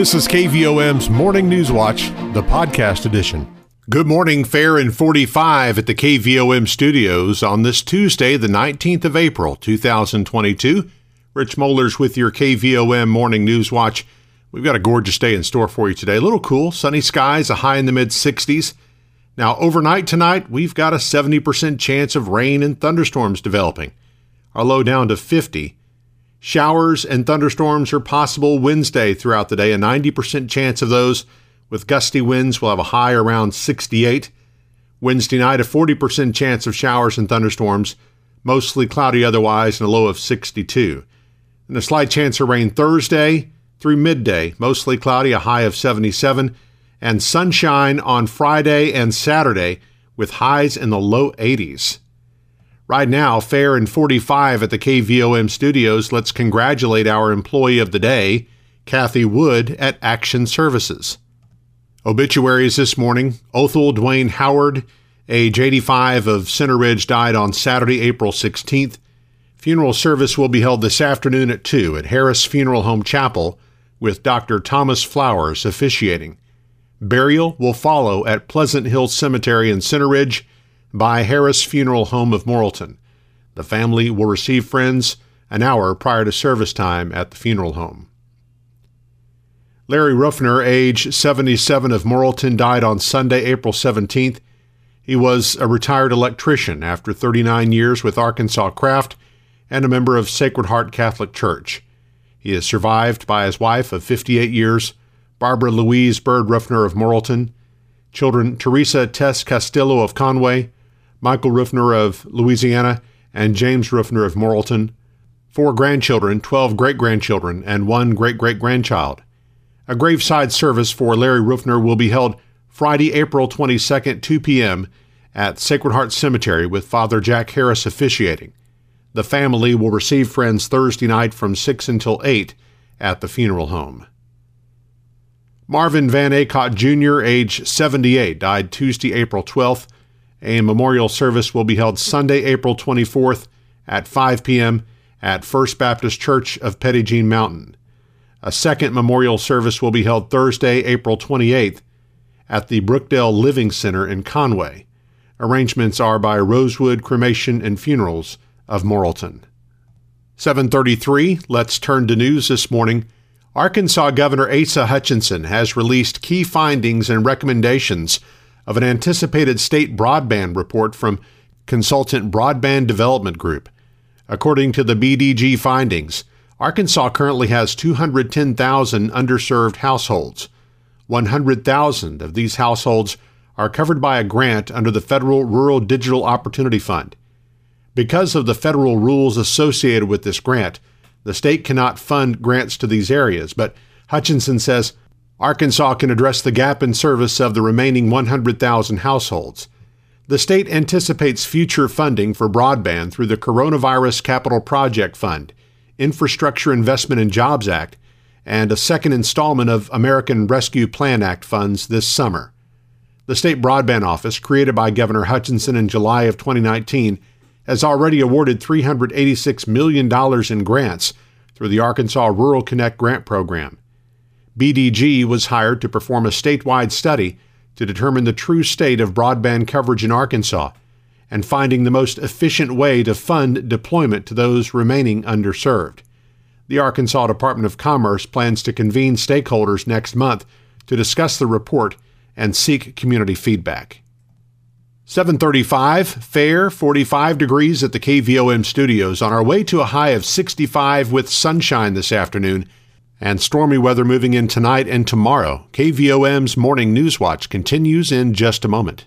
This is KVOM's Morning News Watch, the podcast edition. Good morning, fair and 45 at the KVOM studios on this Tuesday, the 19th of April, 2022. Rich Mollers with your KVOM Morning News Watch. We've got a gorgeous day in store for you today. A little cool, sunny skies, a high in the mid 60s. Now, overnight tonight, we've got a 70% chance of rain and thunderstorms developing. Our low down to 50. Showers and thunderstorms are possible Wednesday throughout the day, a 90% chance of those, with gusty winds. We'll have a high around 68. Wednesday night, a 40% chance of showers and thunderstorms, mostly cloudy otherwise, and a low of 62. And a slight chance of rain Thursday through midday, mostly cloudy, a high of 77, and sunshine on Friday and Saturday with highs in the low 80s. Right now, fair and 45 at the KVOM studios. Let's congratulate our employee of the day, Kathy Wood at Action Services. Obituaries this morning Othel Dwayne Howard, age 85 of Center Ridge, died on Saturday, April 16th. Funeral service will be held this afternoon at 2 at Harris Funeral Home Chapel with Dr. Thomas Flowers officiating. Burial will follow at Pleasant Hill Cemetery in Center Ridge by Harris Funeral Home of Morrilton. The family will receive friends an hour prior to service time at the funeral home. Larry Ruffner, age 77 of Morrilton, died on Sunday, April 17th. He was a retired electrician after 39 years with Arkansas Kraft and a member of Sacred Heart Catholic Church. He is survived by his wife of 58 years, Barbara Louise Bird Ruffner of Morrilton, children Teresa Tess Castillo of Conway, Michael Ruffner of Louisiana, and James Ruffner of Morrilton, four grandchildren, 12 great grandchildren, and one great great grandchild. A graveside service for Larry Ruffner will be held Friday, April 22nd, 2 p.m. at Sacred Heart Cemetery with Father Jack Harris officiating. The family will receive friends Thursday night from 6 until 8 at the funeral home. Marvin Van Acott Jr., age 78, died Tuesday, April 12th a memorial service will be held Sunday, April 24th at 5 p.m. at First Baptist Church of Jean Mountain. A second memorial service will be held Thursday, April 28th at the Brookdale Living Center in Conway. Arrangements are by Rosewood Cremation and Funerals of Morrilton. 733, let's turn to news this morning. Arkansas Governor Asa Hutchinson has released key findings and recommendations of an anticipated state broadband report from consultant Broadband Development Group. According to the BDG findings, Arkansas currently has 210,000 underserved households. 100,000 of these households are covered by a grant under the Federal Rural Digital Opportunity Fund. Because of the federal rules associated with this grant, the state cannot fund grants to these areas, but Hutchinson says Arkansas can address the gap in service of the remaining 100,000 households. The state anticipates future funding for broadband through the Coronavirus Capital Project Fund, Infrastructure Investment and Jobs Act, and a second installment of American Rescue Plan Act funds this summer. The state broadband office, created by Governor Hutchinson in July of 2019, has already awarded $386 million in grants through the Arkansas Rural Connect grant program. BDG was hired to perform a statewide study to determine the true state of broadband coverage in Arkansas and finding the most efficient way to fund deployment to those remaining underserved. The Arkansas Department of Commerce plans to convene stakeholders next month to discuss the report and seek community feedback. 735, fair, 45 degrees at the KVOM studios on our way to a high of 65 with sunshine this afternoon and stormy weather moving in tonight and tomorrow. KVOM's Morning News Watch continues in just a moment.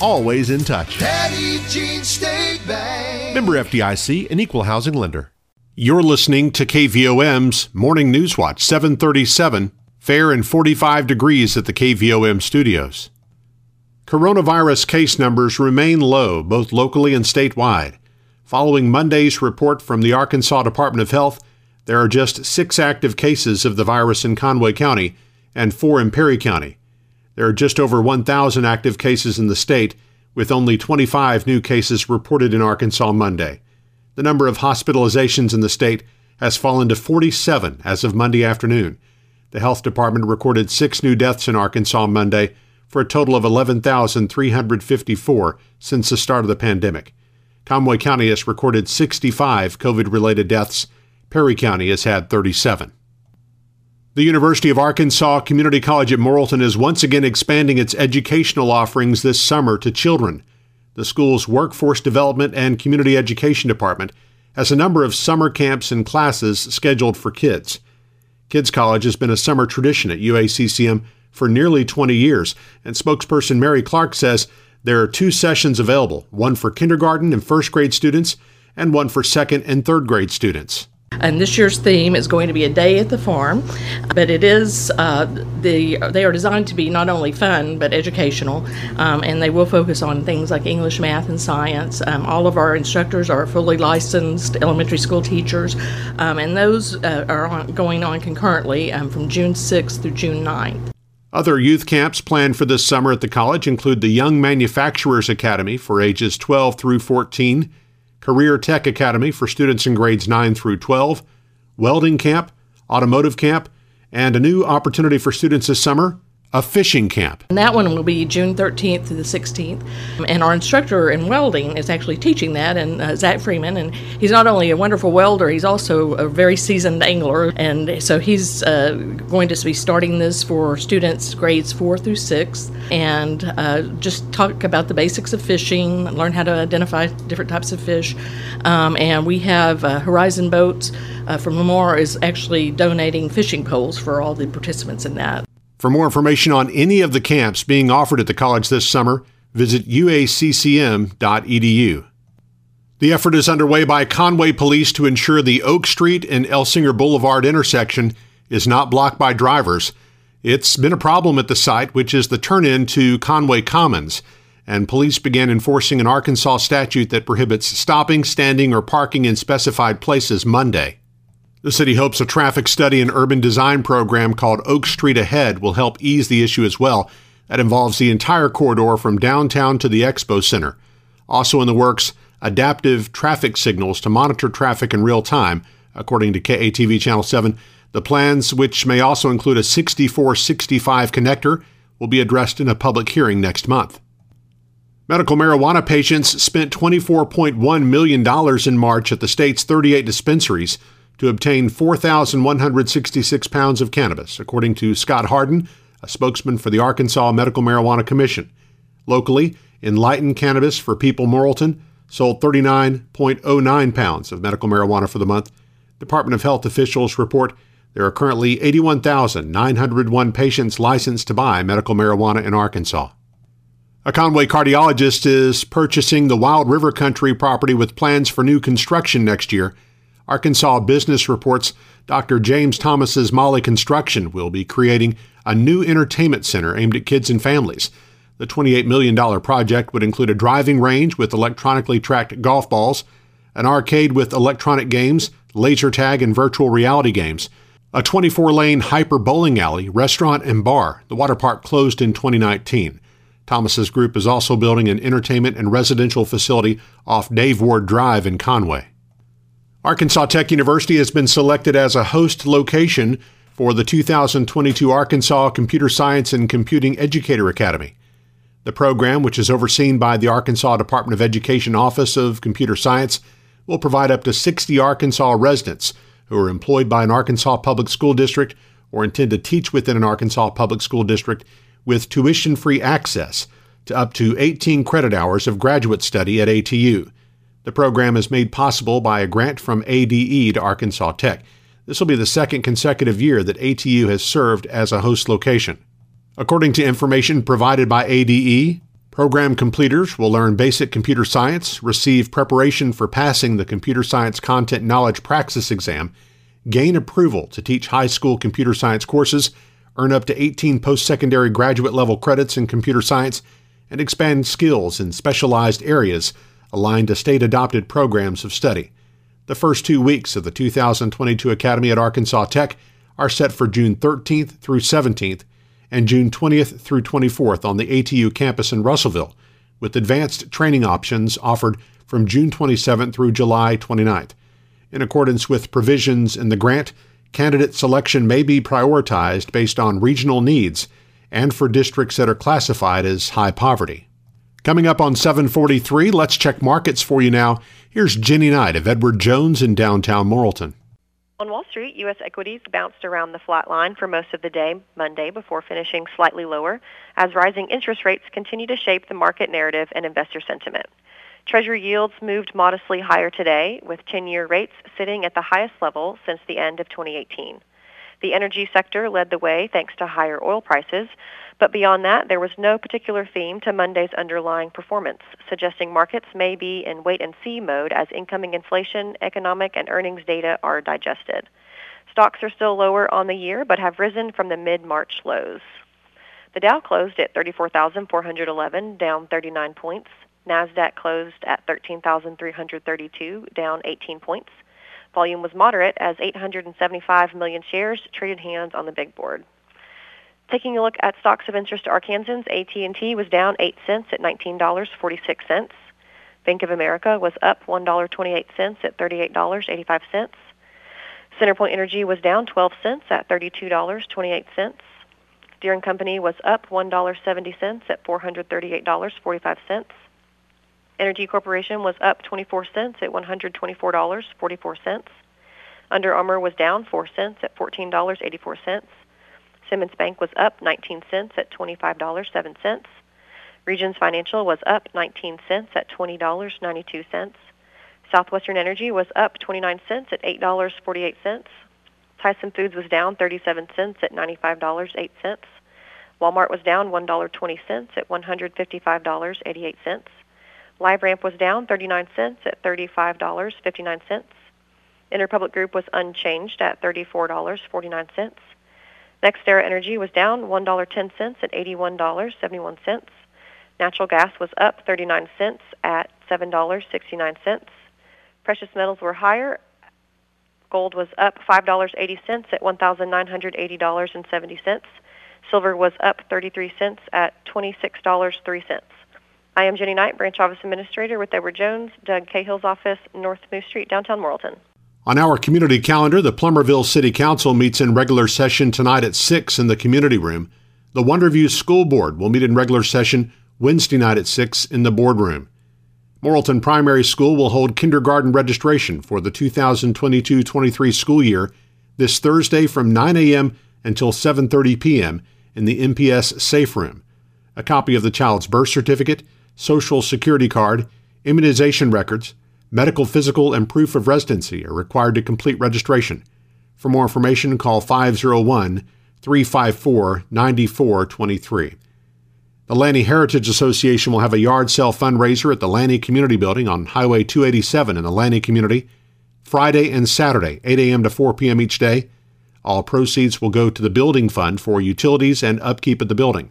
always in touch. Jean State Bank. Member FDIC, an equal housing lender. You're listening to KVOM's Morning News Watch 737, fair and 45 degrees at the KVOM studios. Coronavirus case numbers remain low, both locally and statewide. Following Monday's report from the Arkansas Department of Health, there are just six active cases of the virus in Conway County and four in Perry County. There are just over 1,000 active cases in the state, with only 25 new cases reported in Arkansas Monday. The number of hospitalizations in the state has fallen to 47 as of Monday afternoon. The health department recorded six new deaths in Arkansas Monday for a total of 11,354 since the start of the pandemic. Conway County has recorded 65 COVID related deaths. Perry County has had 37. The University of Arkansas Community College at Morrilton is once again expanding its educational offerings this summer to children. The school's Workforce Development and Community Education Department has a number of summer camps and classes scheduled for kids. Kids College has been a summer tradition at UACCM for nearly 20 years, and spokesperson Mary Clark says there are two sessions available one for kindergarten and first grade students, and one for second and third grade students. And this year's theme is going to be a day at the farm, but it is uh, the they are designed to be not only fun but educational, um, and they will focus on things like English, math, and science. Um, all of our instructors are fully licensed elementary school teachers, um, and those uh, are on, going on concurrently um, from June 6th through June 9th. Other youth camps planned for this summer at the college include the Young Manufacturers Academy for ages 12 through 14 Career Tech Academy for students in grades 9 through 12, welding camp, automotive camp, and a new opportunity for students this summer a fishing camp. And that one will be June 13th through the 16th. And our instructor in welding is actually teaching that, and uh, Zach Freeman. And he's not only a wonderful welder, he's also a very seasoned angler. And so he's uh, going to be starting this for students grades four through six and uh, just talk about the basics of fishing, learn how to identify different types of fish. Um, and we have uh, Horizon Boats uh, from Lamar is actually donating fishing poles for all the participants in that. For more information on any of the camps being offered at the college this summer, visit uaccm.edu. The effort is underway by Conway Police to ensure the Oak Street and Elsinger Boulevard intersection is not blocked by drivers. It's been a problem at the site, which is the turn in to Conway Commons, and police began enforcing an Arkansas statute that prohibits stopping, standing, or parking in specified places Monday. The city hopes a traffic study and urban design program called Oak Street Ahead will help ease the issue as well. That involves the entire corridor from downtown to the Expo Center. Also in the works, adaptive traffic signals to monitor traffic in real time, according to KATV Channel 7. The plans, which may also include a 6465 connector, will be addressed in a public hearing next month. Medical marijuana patients spent $24.1 million in March at the state's 38 dispensaries to obtain 4,166 pounds of cannabis, according to Scott Hardin, a spokesman for the Arkansas Medical Marijuana Commission. Locally, Enlightened Cannabis for People Morrilton sold 39.09 pounds of medical marijuana for the month. Department of Health officials report there are currently 81,901 patients licensed to buy medical marijuana in Arkansas. A Conway cardiologist is purchasing the Wild River Country property with plans for new construction next year. Arkansas Business reports Dr. James Thomas's Molly Construction will be creating a new entertainment center aimed at kids and families. The $28 million project would include a driving range with electronically tracked golf balls, an arcade with electronic games, laser tag, and virtual reality games, a 24 lane hyper bowling alley, restaurant, and bar. The water park closed in 2019. Thomas's group is also building an entertainment and residential facility off Dave Ward Drive in Conway. Arkansas Tech University has been selected as a host location for the 2022 Arkansas Computer Science and Computing Educator Academy. The program, which is overseen by the Arkansas Department of Education Office of Computer Science, will provide up to 60 Arkansas residents who are employed by an Arkansas public school district or intend to teach within an Arkansas public school district with tuition free access to up to 18 credit hours of graduate study at ATU. The program is made possible by a grant from ADE to Arkansas Tech. This will be the second consecutive year that ATU has served as a host location. According to information provided by ADE, program completers will learn basic computer science, receive preparation for passing the Computer Science Content Knowledge Praxis exam, gain approval to teach high school computer science courses, earn up to 18 post secondary graduate level credits in computer science, and expand skills in specialized areas aligned to state adopted programs of study. The first two weeks of the 2022 Academy at Arkansas Tech are set for June 13th through 17th and June 20th through 24th on the ATU campus in Russellville, with advanced training options offered from June 27th through July 29th. In accordance with provisions in the grant, candidate selection may be prioritized based on regional needs and for districts that are classified as high poverty. Coming up on 743, let's check markets for you now. Here's Jenny Knight of Edward Jones in downtown Morrilton. On Wall Street, U.S. equities bounced around the flat line for most of the day Monday before finishing slightly lower as rising interest rates continue to shape the market narrative and investor sentiment. Treasury yields moved modestly higher today, with 10-year rates sitting at the highest level since the end of 2018. The energy sector led the way thanks to higher oil prices, but beyond that, there was no particular theme to Monday's underlying performance, suggesting markets may be in wait-and-see mode as incoming inflation, economic, and earnings data are digested. Stocks are still lower on the year, but have risen from the mid-March lows. The Dow closed at 34,411, down 39 points. NASDAQ closed at 13,332, down 18 points. Volume was moderate as 875 million shares traded hands on the big board. Taking a look at stocks of interest to Arkansans, AT&T was down 8 cents at $19.46. Bank of America was up $1.28 at $38.85. Centerpoint Energy was down 12 cents at $32.28. Deere & Company was up $1.70 at $438.45. Entergy Corporation was up 24 cents at $124.44. Under Armour was down 4 cents at $14.84. Simmons Bank was up 19 cents at $25.07. Regions Financial was up 19 cents at $20.92. Southwestern Energy was up 29 cents at $8.48. Tyson Foods was down 37 cents at $95.08. Walmart was down $1.20 at $155.88. LiveRamp was down 39 cents at $35.59. Interpublic Group was unchanged at $34.49. NextEra Energy was down $1.10 at $81.71. Natural gas was up 39 cents at $7.69. Precious metals were higher. Gold was up $5.80 at $1,980.70. Silver was up 33 cents at $26.03. I am Jenny Knight, Branch Office Administrator with Edward Jones, Doug Cahill's office, North Moose Street, downtown Morrilton. On our community calendar, the Plumerville City Council meets in regular session tonight at 6 in the community room. The Wonderview School Board will meet in regular session Wednesday night at 6 in the boardroom. Morrilton Primary School will hold kindergarten registration for the 2022-23 school year this Thursday from 9 a.m. until 7:30 p.m. in the MPS Safe Room. A copy of the child's birth certificate, social security card, immunization records, medical, physical, and proof of residency are required to complete registration. For more information, call 501 354 9423. The Lanny Heritage Association will have a yard sale fundraiser at the Lanny Community Building on Highway 287 in the Lanny community Friday and Saturday, 8 a.m. to 4 p.m. each day. All proceeds will go to the building fund for utilities and upkeep of the building.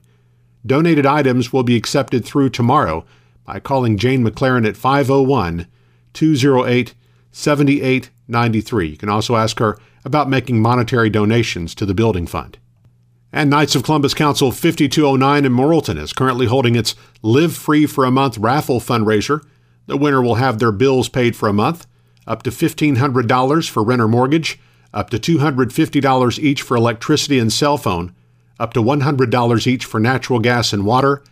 Donated items will be accepted through tomorrow by calling Jane McLaren at 501 208 7893. You can also ask her about making monetary donations to the building fund. And Knights of Columbus Council 5209 in Morrilton is currently holding its Live Free for a Month raffle fundraiser. The winner will have their bills paid for a month, up to $1,500 for rent or mortgage, up to $250 each for electricity and cell phone, up to $100 each for natural gas and water,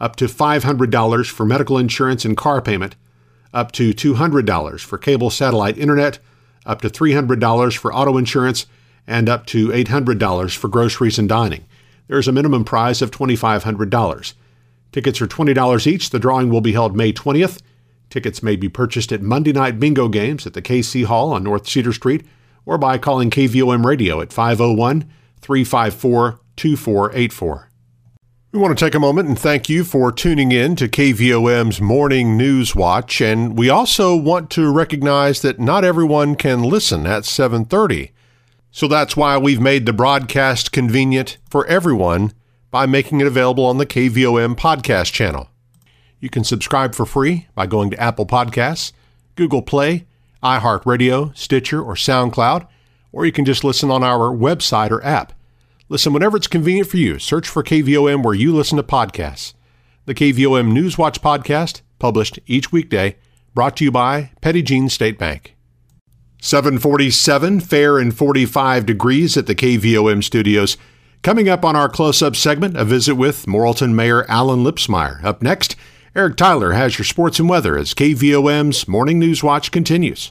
up to $500 for medical insurance and car payment, up to $200 for cable satellite internet, up to $300 for auto insurance, and up to $800 for groceries and dining. There is a minimum prize of $2,500. Tickets are $20 each. The drawing will be held May 20th. Tickets may be purchased at Monday night bingo games at the KC Hall on North Cedar Street or by calling KVOM Radio at 501 354 2484. We want to take a moment and thank you for tuning in to KVOM's Morning News Watch and we also want to recognize that not everyone can listen at 7:30. So that's why we've made the broadcast convenient for everyone by making it available on the KVOM podcast channel. You can subscribe for free by going to Apple Podcasts, Google Play, iHeartRadio, Stitcher, or SoundCloud, or you can just listen on our website or app. Listen whenever it's convenient for you. Search for KVOM where you listen to podcasts. The KVOM Newswatch podcast, published each weekday, brought to you by Petit Jean State Bank. 747, fair and 45 degrees at the KVOM studios. Coming up on our close up segment, a visit with Morrilton Mayor Alan Lipsmeyer. Up next, Eric Tyler has your sports and weather as KVOM's Morning News Watch continues.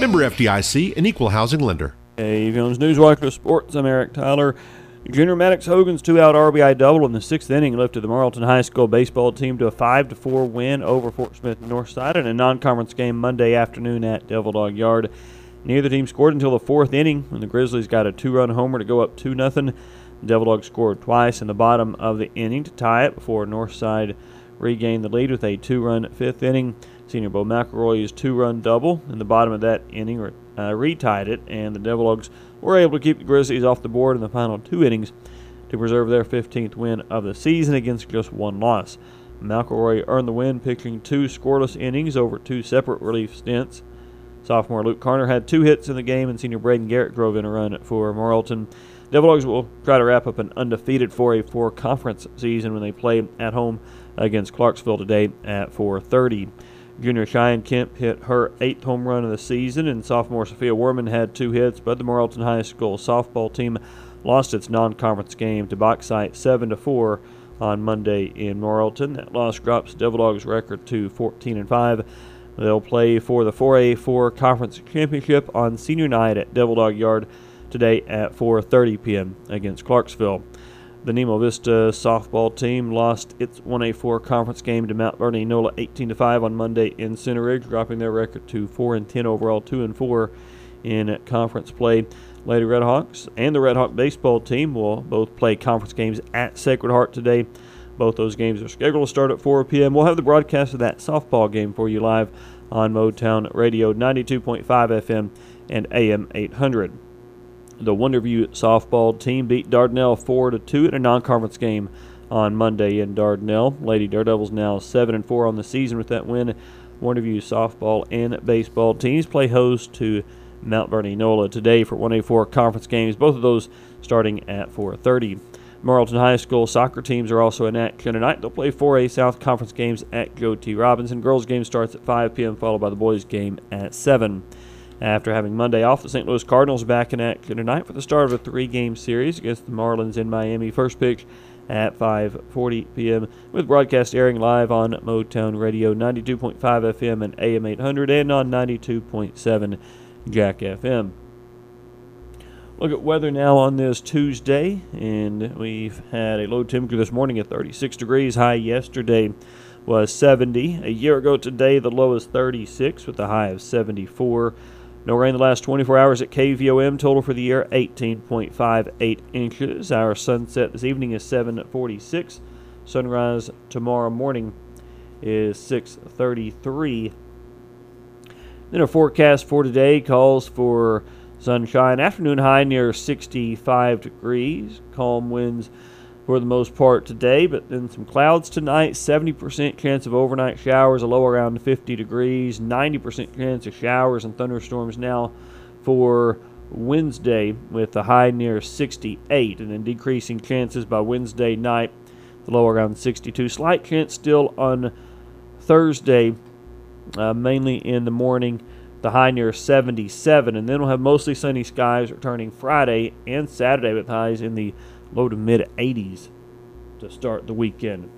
Member FDIC, an equal housing lender. Hey, Jones with Sports. I'm Eric Tyler. Junior Maddox Hogan's two-out RBI double in the sixth inning lifted the Morrilton High School baseball team to a five-to-four win over Fort Smith Northside in a non-conference game Monday afternoon at Devil Dog Yard. Neither team scored until the fourth inning when the Grizzlies got a two-run homer to go up two nothing. Devil Dogs scored twice in the bottom of the inning to tie it before Northside regained the lead with a two-run fifth inning. Senior Bo McElroy's two-run double in the bottom of that inning uh, retied it, and the Devil Dogs were able to keep the Grizzlies off the board in the final two innings to preserve their 15th win of the season against just one loss. McElroy earned the win, pitching two scoreless innings over two separate relief stints. Sophomore Luke Carner had two hits in the game, and senior Braden Garrett drove in a run for Morrilton. Devil Dogs will try to wrap up an undefeated 4A 4 conference season when they play at home against Clarksville today at 4:30. Junior Cheyenne Kemp hit her eighth home run of the season, and sophomore Sophia Warman had two hits, but the Morrilton High School softball team lost its non-conference game to Bauxite 7 to 4 on Monday in Morrilton. That loss drops Devil Dogs' record to 14 and 5. They'll play for the 4A4 Conference Championship on senior night at Devil Dog Yard today at 4:30 p.m. against Clarksville. The Nemo Vista softball team lost its 1A4 conference game to Mount Vernon Enola 18 to 5 on Monday in Center Ridge, dropping their record to 4 and 10 overall, 2 and 4 in conference play. Lady Redhawks and the Redhawk baseball team will both play conference games at Sacred Heart today. Both those games are scheduled to start at 4 p.m. We'll have the broadcast of that softball game for you live on Motown Radio 92.5 FM and AM 800. The Wonderview softball team beat Dardanelle 4 to 2 in a non-conference game on Monday in Dardanelle. Lady Daredevils now 7 and 4 on the season with that win. Wonderview softball and baseball teams play host to Mount Vernon Enola today for 1A4 conference games. Both of those starting at 4:30. Morrilton High School soccer teams are also in action tonight. They'll play 4A South Conference games at Joe T. Robinson. Girls game starts at 5 p.m. followed by the boys game at 7. After having Monday off, the St. Louis Cardinals back in action tonight for the start of a three-game series against the Marlins in Miami. First pitch at 5:40 p.m. with broadcast airing live on Motown Radio 92.5 FM and AM 800 and on 92.7 Jack FM. Look at weather now on this Tuesday, and we've had a low temperature this morning at 36 degrees. High yesterday was 70. A year ago today, the low is 36 with a high of 74. No rain the last 24 hours at KVOM. Total for the year 18.58 inches. Our sunset this evening is 7:46. Sunrise tomorrow morning is 6:33. Then a forecast for today calls for sunshine. Afternoon high near 65 degrees. Calm winds for the most part today, but then some clouds tonight. 70% chance of overnight showers, a low around 50 degrees. 90% chance of showers and thunderstorms now for Wednesday with a high near 68, and then decreasing chances by Wednesday night, the low around 62. Slight chance still on Thursday, uh, mainly in the morning. The high near 77, and then we'll have mostly sunny skies returning Friday and Saturday with highs in the low to mid 80s to start the weekend.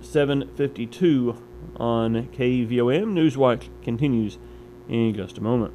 7:52 on KVOM Newswatch continues in just a moment.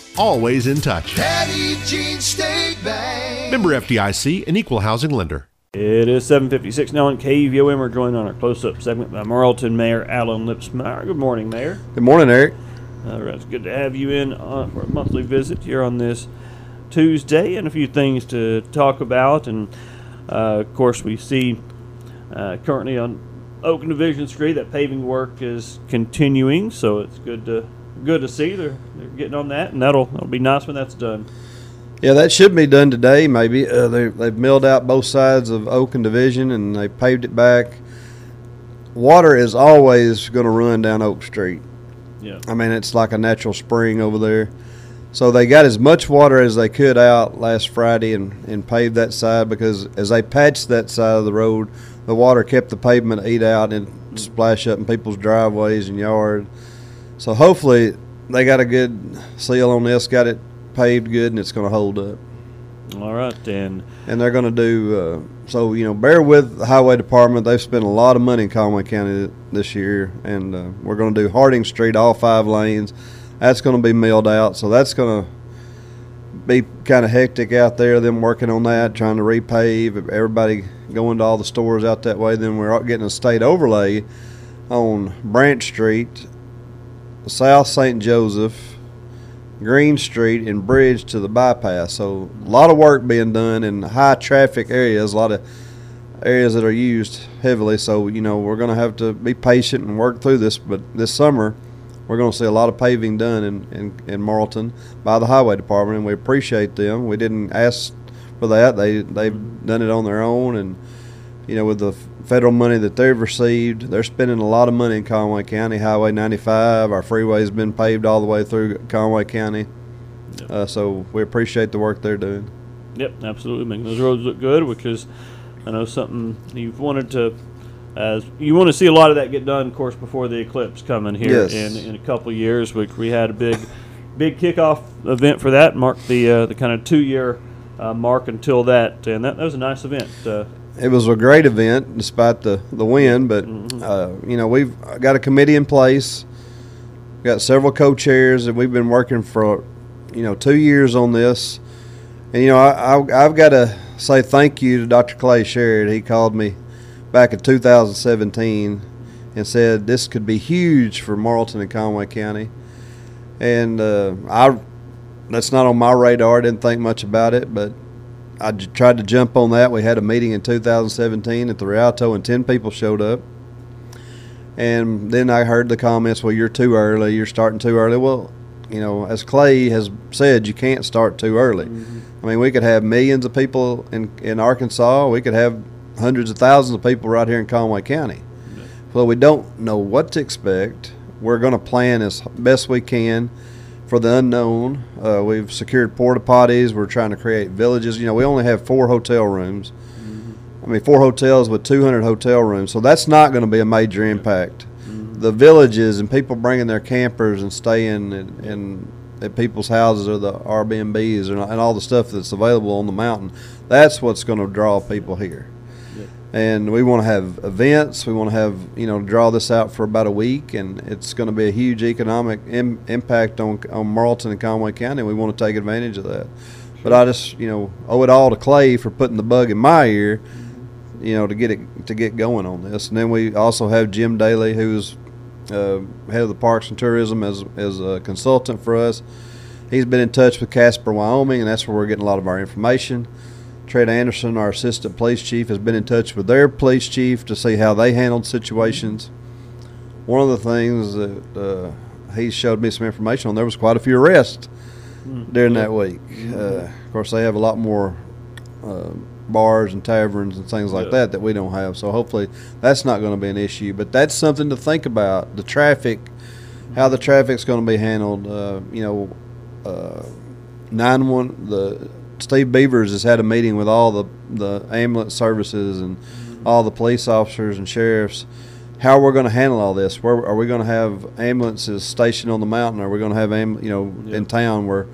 always in touch. Petit Jean State Bank. Member FDIC, an equal housing lender. It is 7:56 now on KVOM. We're joined on our close-up segment by Morrilton Mayor Alan Lipsmeyer. Good morning, Mayor. Good morning, Eric. Uh, it's good to have you in uh, for a monthly visit here on this Tuesday, and a few things to talk about. And uh, of course, we see uh, currently on Oak and Division Street that paving work is continuing, so it's good to good to see they're, they're getting on that, and that'll that'll be nice when that's done. Yeah, that should be done today. Maybe uh, they they've milled out both sides of Oak and Division, and they paved it back. Water is always going to run down Oak Street. Yeah. I mean, it's like a natural spring over there. So they got as much water as they could out last Friday and, and paved that side because as they patched that side of the road, the water kept the pavement eat out and splash up in people's driveways and yard. So hopefully they got a good seal on this, got it paved good, and it's going to hold up. All right, then. And they're going to do uh, so. You know, bear with the highway department. They've spent a lot of money in Conway County this year, and uh, we're going to do Harding Street all five lanes. That's going to be milled out, so that's going to be kind of hectic out there. Them working on that, trying to repave. Everybody going to all the stores out that way. Then we're getting a state overlay on Branch Street, South St. Joseph, Green Street and bridge to the bypass. So a lot of work being done in high traffic areas, a lot of areas that are used heavily. So you know we're going to have to be patient and work through this. But this summer, we're going to see a lot of paving done in in, in Morrilton by the highway department, and we appreciate them. We didn't ask for that; they they've done it on their own, and you know with the federal money that they've received, they're spending a lot of money in Conway County. Highway 95, our freeway's been paved all the way through Conway County. Uh, so we appreciate the work they're doing. Yep, absolutely. Making those roads look good, which is, I know, something you've wanted to, as you want to see a lot of that get done, of course, before the eclipse coming here Yes. in, in a couple of years. We, we had a big, big kickoff event for that, marked the uh, the kind of two year uh, mark until that, and that, that was a nice event. Uh, It was a great event despite the, the wind, but uh, you know we've got a committee in place. Got several co-chairs and we've been working for, you know, two years on this. And you know I, I I've got to say thank you to Dr. Clay Sherrod. He called me back in 2017 and said this could be huge for Morrilton and Conway County. And uh, I that's not on my radar. Didn't think much about it, but I j- tried to jump on that. We had a meeting in 2017 at the Rialto, and 10 people showed up. And then I heard the comments, well, you're too early, you're starting too early. Well, you know, as Clay has said, you can't start too early. Mm-hmm. I mean, we could have millions of people in, in Arkansas, we could have hundreds of thousands of people right here in Conway County. Well, we don't know what to expect. We're going to plan as best we can for the unknown. Uh, we've secured porta potties. We're trying to create villages. You know, we only have four hotel rooms. I mean, four hotels with 200 hotel rooms. So that's not going to be a major impact. The villages and people bringing their campers and staying in, in at people's houses or the Airbnbs and, and all the stuff that's available on the mountain. That's what's going to draw people here. And we want to have events. We want to have, you know, draw this out for about a week, and it's going to be a huge economic Im- impact on on Morrilton and Conway County. And we want to take advantage of that. But I just, you know, owe it all to Clay for putting the bug in my ear, you know, to get it to get going on this. And then we also have Jim Daly, who's uh, head of the Parks and Tourism as as a consultant for us. He's been in touch with Casper, Wyoming, and that's where we're getting a lot of our information. Trent Anderson, our assistant police chief, has been in touch with their police chief to see how they handled situations. One of the things that uh, he showed me some information on, there was quite a few arrests during that week. Uh, of course, they have a lot more uh, bars and taverns and things like Yeah. that that we don't have. So hopefully, that's not going to be an issue. But that's something to think about: the traffic, how the traffic's going to be handled. Uh, you know, uh, nine one the Steve Beavers has had a meeting with all the the ambulance services and all the police officers and sheriffs. How we're going to handle all this? Where are we going to have ambulances stationed on the mountain? Are we going to have am, you know in town where,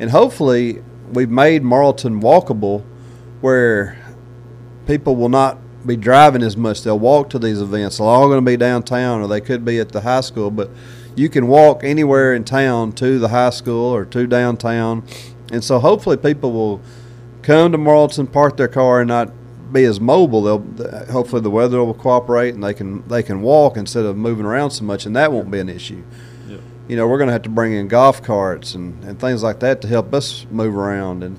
and hopefully we've made Morrilton walkable, where people will not be driving as much. They'll walk to these events. They're all going to be downtown, or they could be at the high school. But you can walk anywhere in town to the high school or to downtown, and so hopefully people will come to Morrilton, park their car, and not be as mobile. They'll hopefully the weather will cooperate, and they can they can walk instead of moving around so much, and that won't be an issue. Yep. You know, we're going to have to bring in golf carts and, and things like that to help us move around and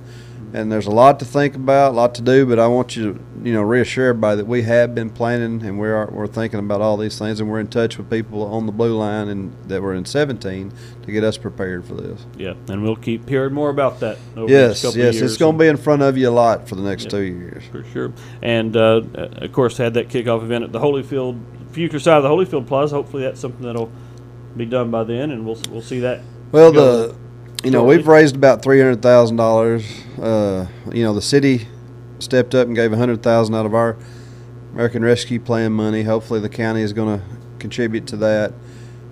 and there's a lot to think about, a lot to do. But I want you to, you know, reassure everybody that we have been planning and we are we're thinking about all these things, and we're in touch with people on the blue line and that were in 17 to get us prepared for this. Yeah, and we'll keep hearing more about that over Yes, couple yes, of years. it's going to be in front of you a lot for the next Yeah. two years. for sure. And uh, of course, had that kickoff event at the Holyfield future side of the Holyfield Plaza. Hopefully, that's something that'll be done by then, and we'll we'll see that. Well, go the you know we've raised about three hundred thousand dollars. Uh, you know the city stepped up and gave a hundred thousand out of our American Rescue Plan money. Hopefully the county is going to contribute to that.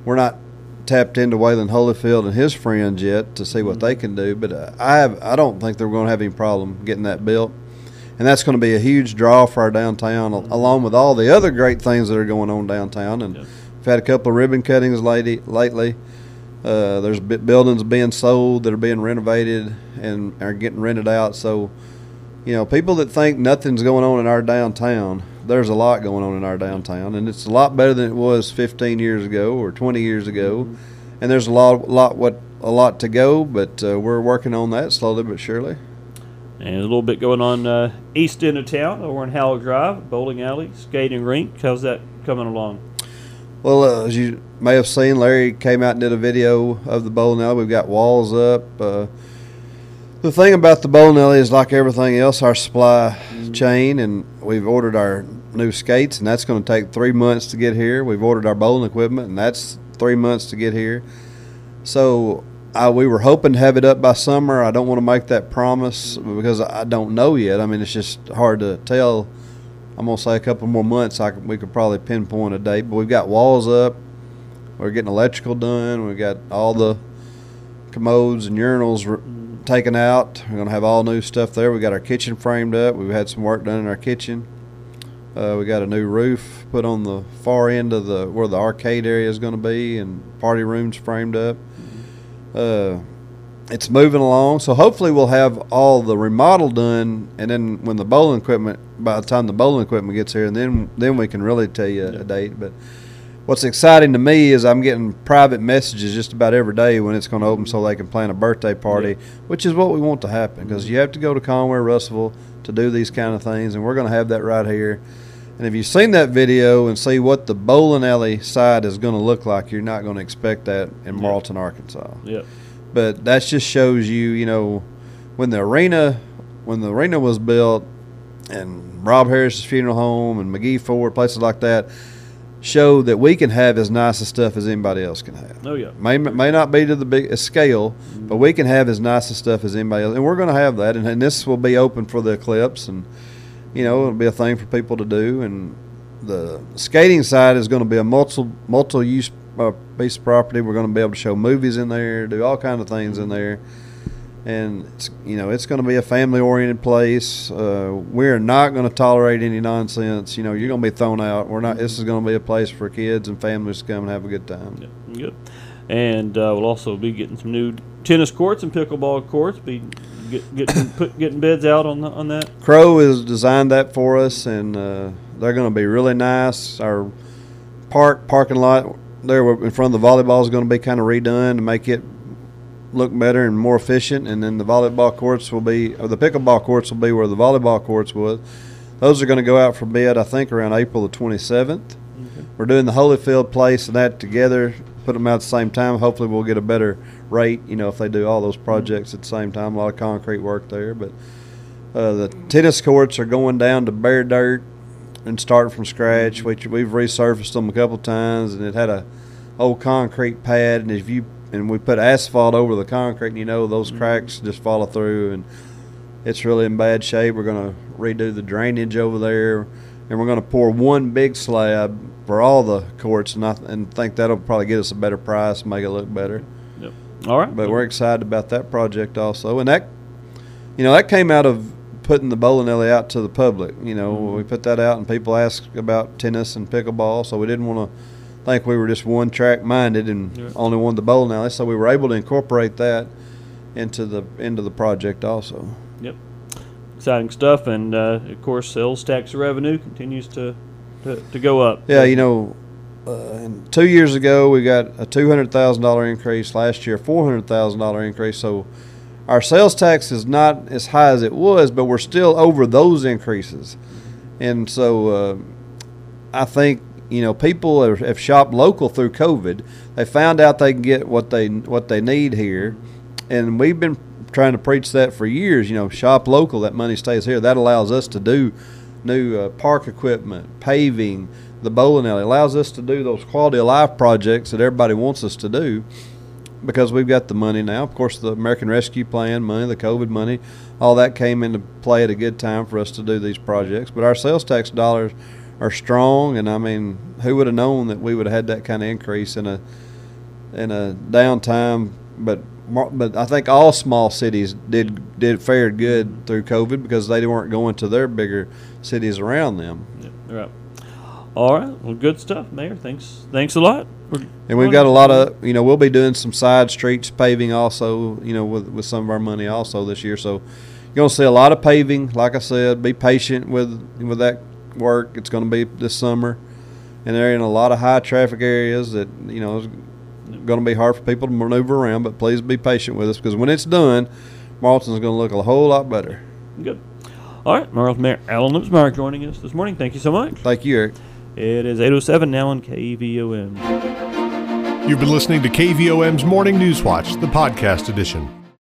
We're not tapped into Wayland Holyfield and his friends yet to see what they can do, but uh, I have I don't think they're going to have any problem getting that built. And that's going to be a huge draw for our downtown, al- along with all the other great things that are going on downtown. And Yeah. we've had a couple of ribbon cuttings lately. lately. Uh, there's buildings being sold that are being renovated and are getting rented out. So, you know, people that think nothing's going on in our downtown, there's a lot going on in our downtown, and it's a lot better than it was 15 years ago or 20 years ago. And there's a lot, lot, what, a lot to go, but uh, we're working on that slowly but surely. And a little bit going on uh, east end of town, over in Howell Drive, bowling alley, skating rink. How's that coming along? Well, uh, as you may have seen, Larry came out and did a video of the bowling alley. We've got walls up. Uh, the thing about the bowling alley is, like everything else, our supply chain, and we've ordered our new skates, and that's going to take three months to get here. We've ordered our bowling equipment, and that's three months to get here. So I, we were hoping to have it up by summer. I don't want to make that promise because I don't know yet. I mean, it's just hard to tell. I'm gonna say a couple more months. I could, we could probably pinpoint a date, but we've got walls up. We're getting electrical done. We've got all the commodes and urinals taken out. We're gonna have all new stuff there. We got our kitchen framed up. We've had some work done in our kitchen. Uh, we got a new roof put on the far end of the where the arcade area is going to be, and party rooms framed up. Uh, it's moving along, so hopefully we'll have all the remodel done, and then when the bowling equipment, by the time the bowling equipment gets here, and then then we can really tell you a date. But what's exciting to me is I'm getting private messages just about every day when it's going to open, so they can plan a birthday party, which is what we want to happen because you have to go to Conway, Russellville to do these kind of things, and we're going to have that right here. And if you've seen that video and see what the bowling alley side is going to look like, you're not going to expect that in Morrilton, Arkansas Yep. but that just shows you, you know, when the arena, when the arena was built, and Rob Harris's funeral home and McGee Ford, places like that, show that we can have as nice a stuff as anybody else can have. Oh yeah. May may not be to the big uh, scale, mm-hmm. but we can have as nice a stuff as anybody else, and we're going to have that. And, and this will be open for the eclipse, and you know it'll be a thing for people to do. And the skating side is going to be a multi multi use uh, piece of property. We're going to be able to show movies in there, do all kind of things in mm-hmm. there, and it's you know it's going to be a family oriented place. Uh, we're not going to tolerate any nonsense. You know you're going to be thrown out. We're not. This is going to be a place for kids and families to come and have a good time. Yeah, good. And uh, we'll also be getting some new tennis courts and pickleball courts. Be get, getting put, getting beds out on the, on that. Crow has designed that for us, and uh, they're going to be really nice. Our park parking lot there in front of the volleyball is going to be kind of redone to make it look better and more efficient. And then the volleyball courts will be, or the pickleball courts will be where the volleyball courts was. Those are going to go out for bid, I think, around April the 27th. We're doing the Holyfield place and that together, put them out at the same time. Hopefully, we'll get a better rate. You know, if they do all those projects at the same time, a lot of concrete work there. But uh, the tennis courts are going down to bare dirt and starting from scratch. Which we've resurfaced them a couple times, and it had a old concrete pad. And if you and we put asphalt over the concrete, and you know those mm-hmm. cracks just follow through. And it's really in bad shape. We're going to redo the drainage over there, and we're going to pour one big slab for all the courts, and I and think that'll probably get us a better price, make it look better. Yep. All right. But we're excited about that project also, and that, you know, that came out of putting the bowling alley out to the public. You know, mm-hmm. we put that out, and people asked about tennis and pickleball, so we didn't want to think we were just one track minded and Yeah. only wanted the bowling alley. So we were able to incorporate that into the into the project also. Yep. Exciting stuff, and uh, of course, sales tax revenue continues to to, to go up. Yeah, you know, uh, two years ago we got a two hundred thousand dollar increase. Last year, four hundred thousand dollar increase. So our sales tax is not as high as it was, but we're still over those increases. And so uh, I think you know people have, have shopped local through COVID. They found out they can get what they what they need here, and we've been trying to preach that for years. You know, shop local. That money stays here. That allows us to do new uh, park equipment, paving, the bowling alley. Allows us to do those quality of life projects that everybody wants us to do because we've got the money now. Of course, the American Rescue Plan money, the COVID money, all that came into play at a good time for us to do these projects. But our sales tax dollars are strong, and I mean, who would have known that we would have had that kind of increase in a in a downtime? But but I think all small cities did did fared good through COVID because they weren't going to their bigger cities around them. Yep, right. All right. Well, good stuff, Mayor. Thanks. Thanks a lot. for And we've got a lot of, you know, we'll be doing some side streets paving also, you know, with, with some of our money also this year. So you're going to see a lot of paving. Like I said, be patient with with that work. It's going to be this summer. And they're in a lot of high traffic areas that, you know, is going to be hard for people to maneuver around. But please be patient with us because when it's done, Morrilton's going to look a whole lot better. Good. All right. Morrilton Mayor Alan Lipsmeyer joining us this morning. Thank you so much. Thank you, Eric. It is 8.07 now on KVOM. You've been listening to KVOM's Morning News Watch, the podcast edition.